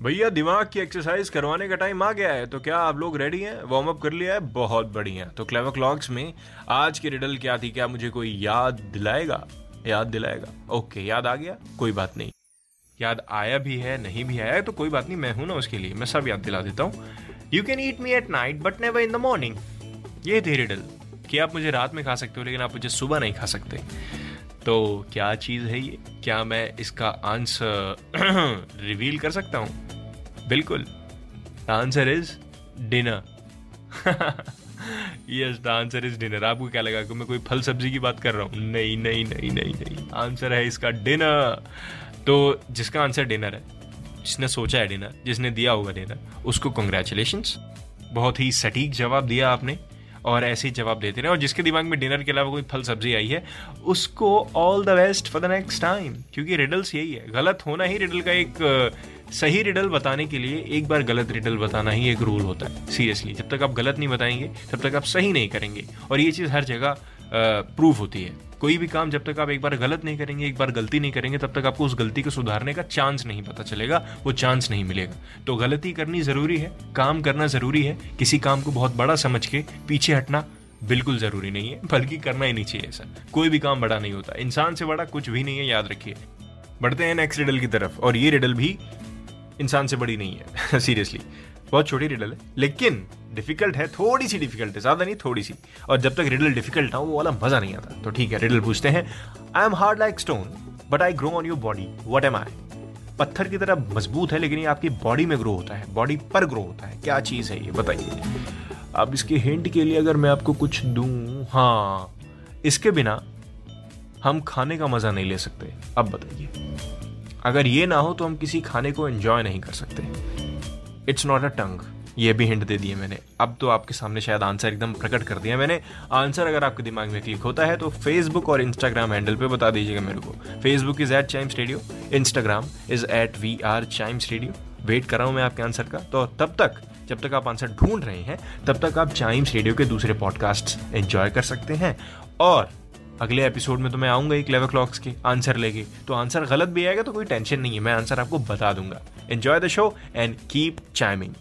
भैया, दिमाग की एक्सरसाइज करवाने का टाइम आ गया है तो क्या आप लोग रेडी हैं? वार्म अप कर लिया है? बहुत बढ़िया। तो क्लेवर क्लॉक्स में आज की रिडल क्या थी? क्या मुझे कोई याद दिलाएगा? याद दिलाएगा? ओके याद आ गया? कोई बात नहीं। याद आया भी है, नहीं भी आया तो कोई बात नहीं, मैं हूँ ना उसके लिए। मैं सब याद दिला देता हूँ। You can eat me at night but never in the morning ये थी रिडल कि आप मुझे रात में खा सकते हो, लेकिन आप मुझे सुबह नहीं खा सकते। तो क्या चीज़ है ये? क्या मैं इसका आंसर रिवील कर सकता हूँ? बिल्कुल। The answer is dinner yes the answer is dinner आपको क्या लगा कि मैं कोई फल सब्ज़ी की बात कर रहा हूँ? नहीं नहीं नहीं नहीं नहीं। आंसर है इसका डिनर तो जिसका आंसर डिनर है, जिसने सोचा है डिनर जिसने दिया होगा डिनर उसको कॉन्ग्रेचुलेशन बहुत ही सटीक जवाब दिया आपने। और ऐसे ही जवाब देते रहे। और जिसके दिमाग में डिनर के अलावा कोई फल सब्ज़ी आई है, उसको all the best for the next time क्योंकि रिडल्स यही है। गलत होना ही रिडल का एक सही रिडल बताने के लिए एक बार गलत रिडल बताना ही एक रूल होता है। सीरियसली जब तक आप गलत नहीं बताएँगे, तब तक आप सही नहीं करेंगे। और ये चीज़ हर जगह प्रूव होती है। कोई भी काम जब तक आप एक बार गलत नहीं करेंगे, एक बार गलती नहीं करेंगे, तब तक आपको उस गलती को सुधारने का चांस नहीं पता चलेगा, वो चांस नहीं मिलेगा। तो गलती करनी ज़रूरी है, काम करना ज़रूरी है, किसी काम को बहुत बड़ा समझ के पीछे हटना बिल्कुल ज़रूरी नहीं है, बल्कि करना ही नहीं चाहिए ऐसा। कोई भी काम बड़ा नहीं होता, इंसान से बड़ा कुछ भी नहीं है, याद रखिए। बढ़ते हैं नेक्स्ट रिडल की तरफ़, और ये रिडल भी इंसान से बड़ी नहीं है सीरियसली बहुत छोटी रिडल है, लेकिन डिफ़िकल्ट है थोड़ी सी डिफ़िकल्ट है, ज़्यादा नहीं थोड़ी सी और जब तक रिडल डिफ़िकल्ट ना वो वाला मज़ा नहीं आता। तो ठीक है रिडल पूछते हैं। I am hard like stone but I grow on your body what am I पत्थर की तरह मज़बूत है, लेकिन ये आपकी बॉडी में ग्रो होता है। बॉडी पर ग्रो होता है। क्या चीज़ है ये, बताइए। अब इसके हिंट के लिए अगर मैं आपको कुछ दूँ हाँ इसके बिना हम खाने का मज़ा नहीं ले सकते। अब बताइए। अगर ये ना हो तो हम किसी खाने को एंजॉय नहीं कर सकते। इट्स नॉट अ टंग ये भी हिंट दे दिए मैंने। अब तो आपके सामने शायद आंसर एकदम प्रकट कर दिया मैंने। आंसर अगर आपके दिमाग में क्लिक होता है तो फेसबुक और इंस्टाग्राम हैंडल पे बता दीजिएगा मेरे को। Facebook is at Chimes Radio Instagram is at we are Chimes Radio wait कर रहा हूँ मैं आपके आंसर का। तो तब तक, जब तक आप आंसर ढूंढ रहे हैं, तब तक आप चाइम्स रेडियो के दूसरे पॉडकास्ट एंजॉय कर सकते हैं। और अगले एपिसोड में तो मैं आऊँगा ही क्लॉक्स के आंसर लेके। तो आंसर गलत भी आएगा तो कोई टेंशन नहीं है। मैं आंसर आपको बता दूँगा। Enjoy the show and keep chiming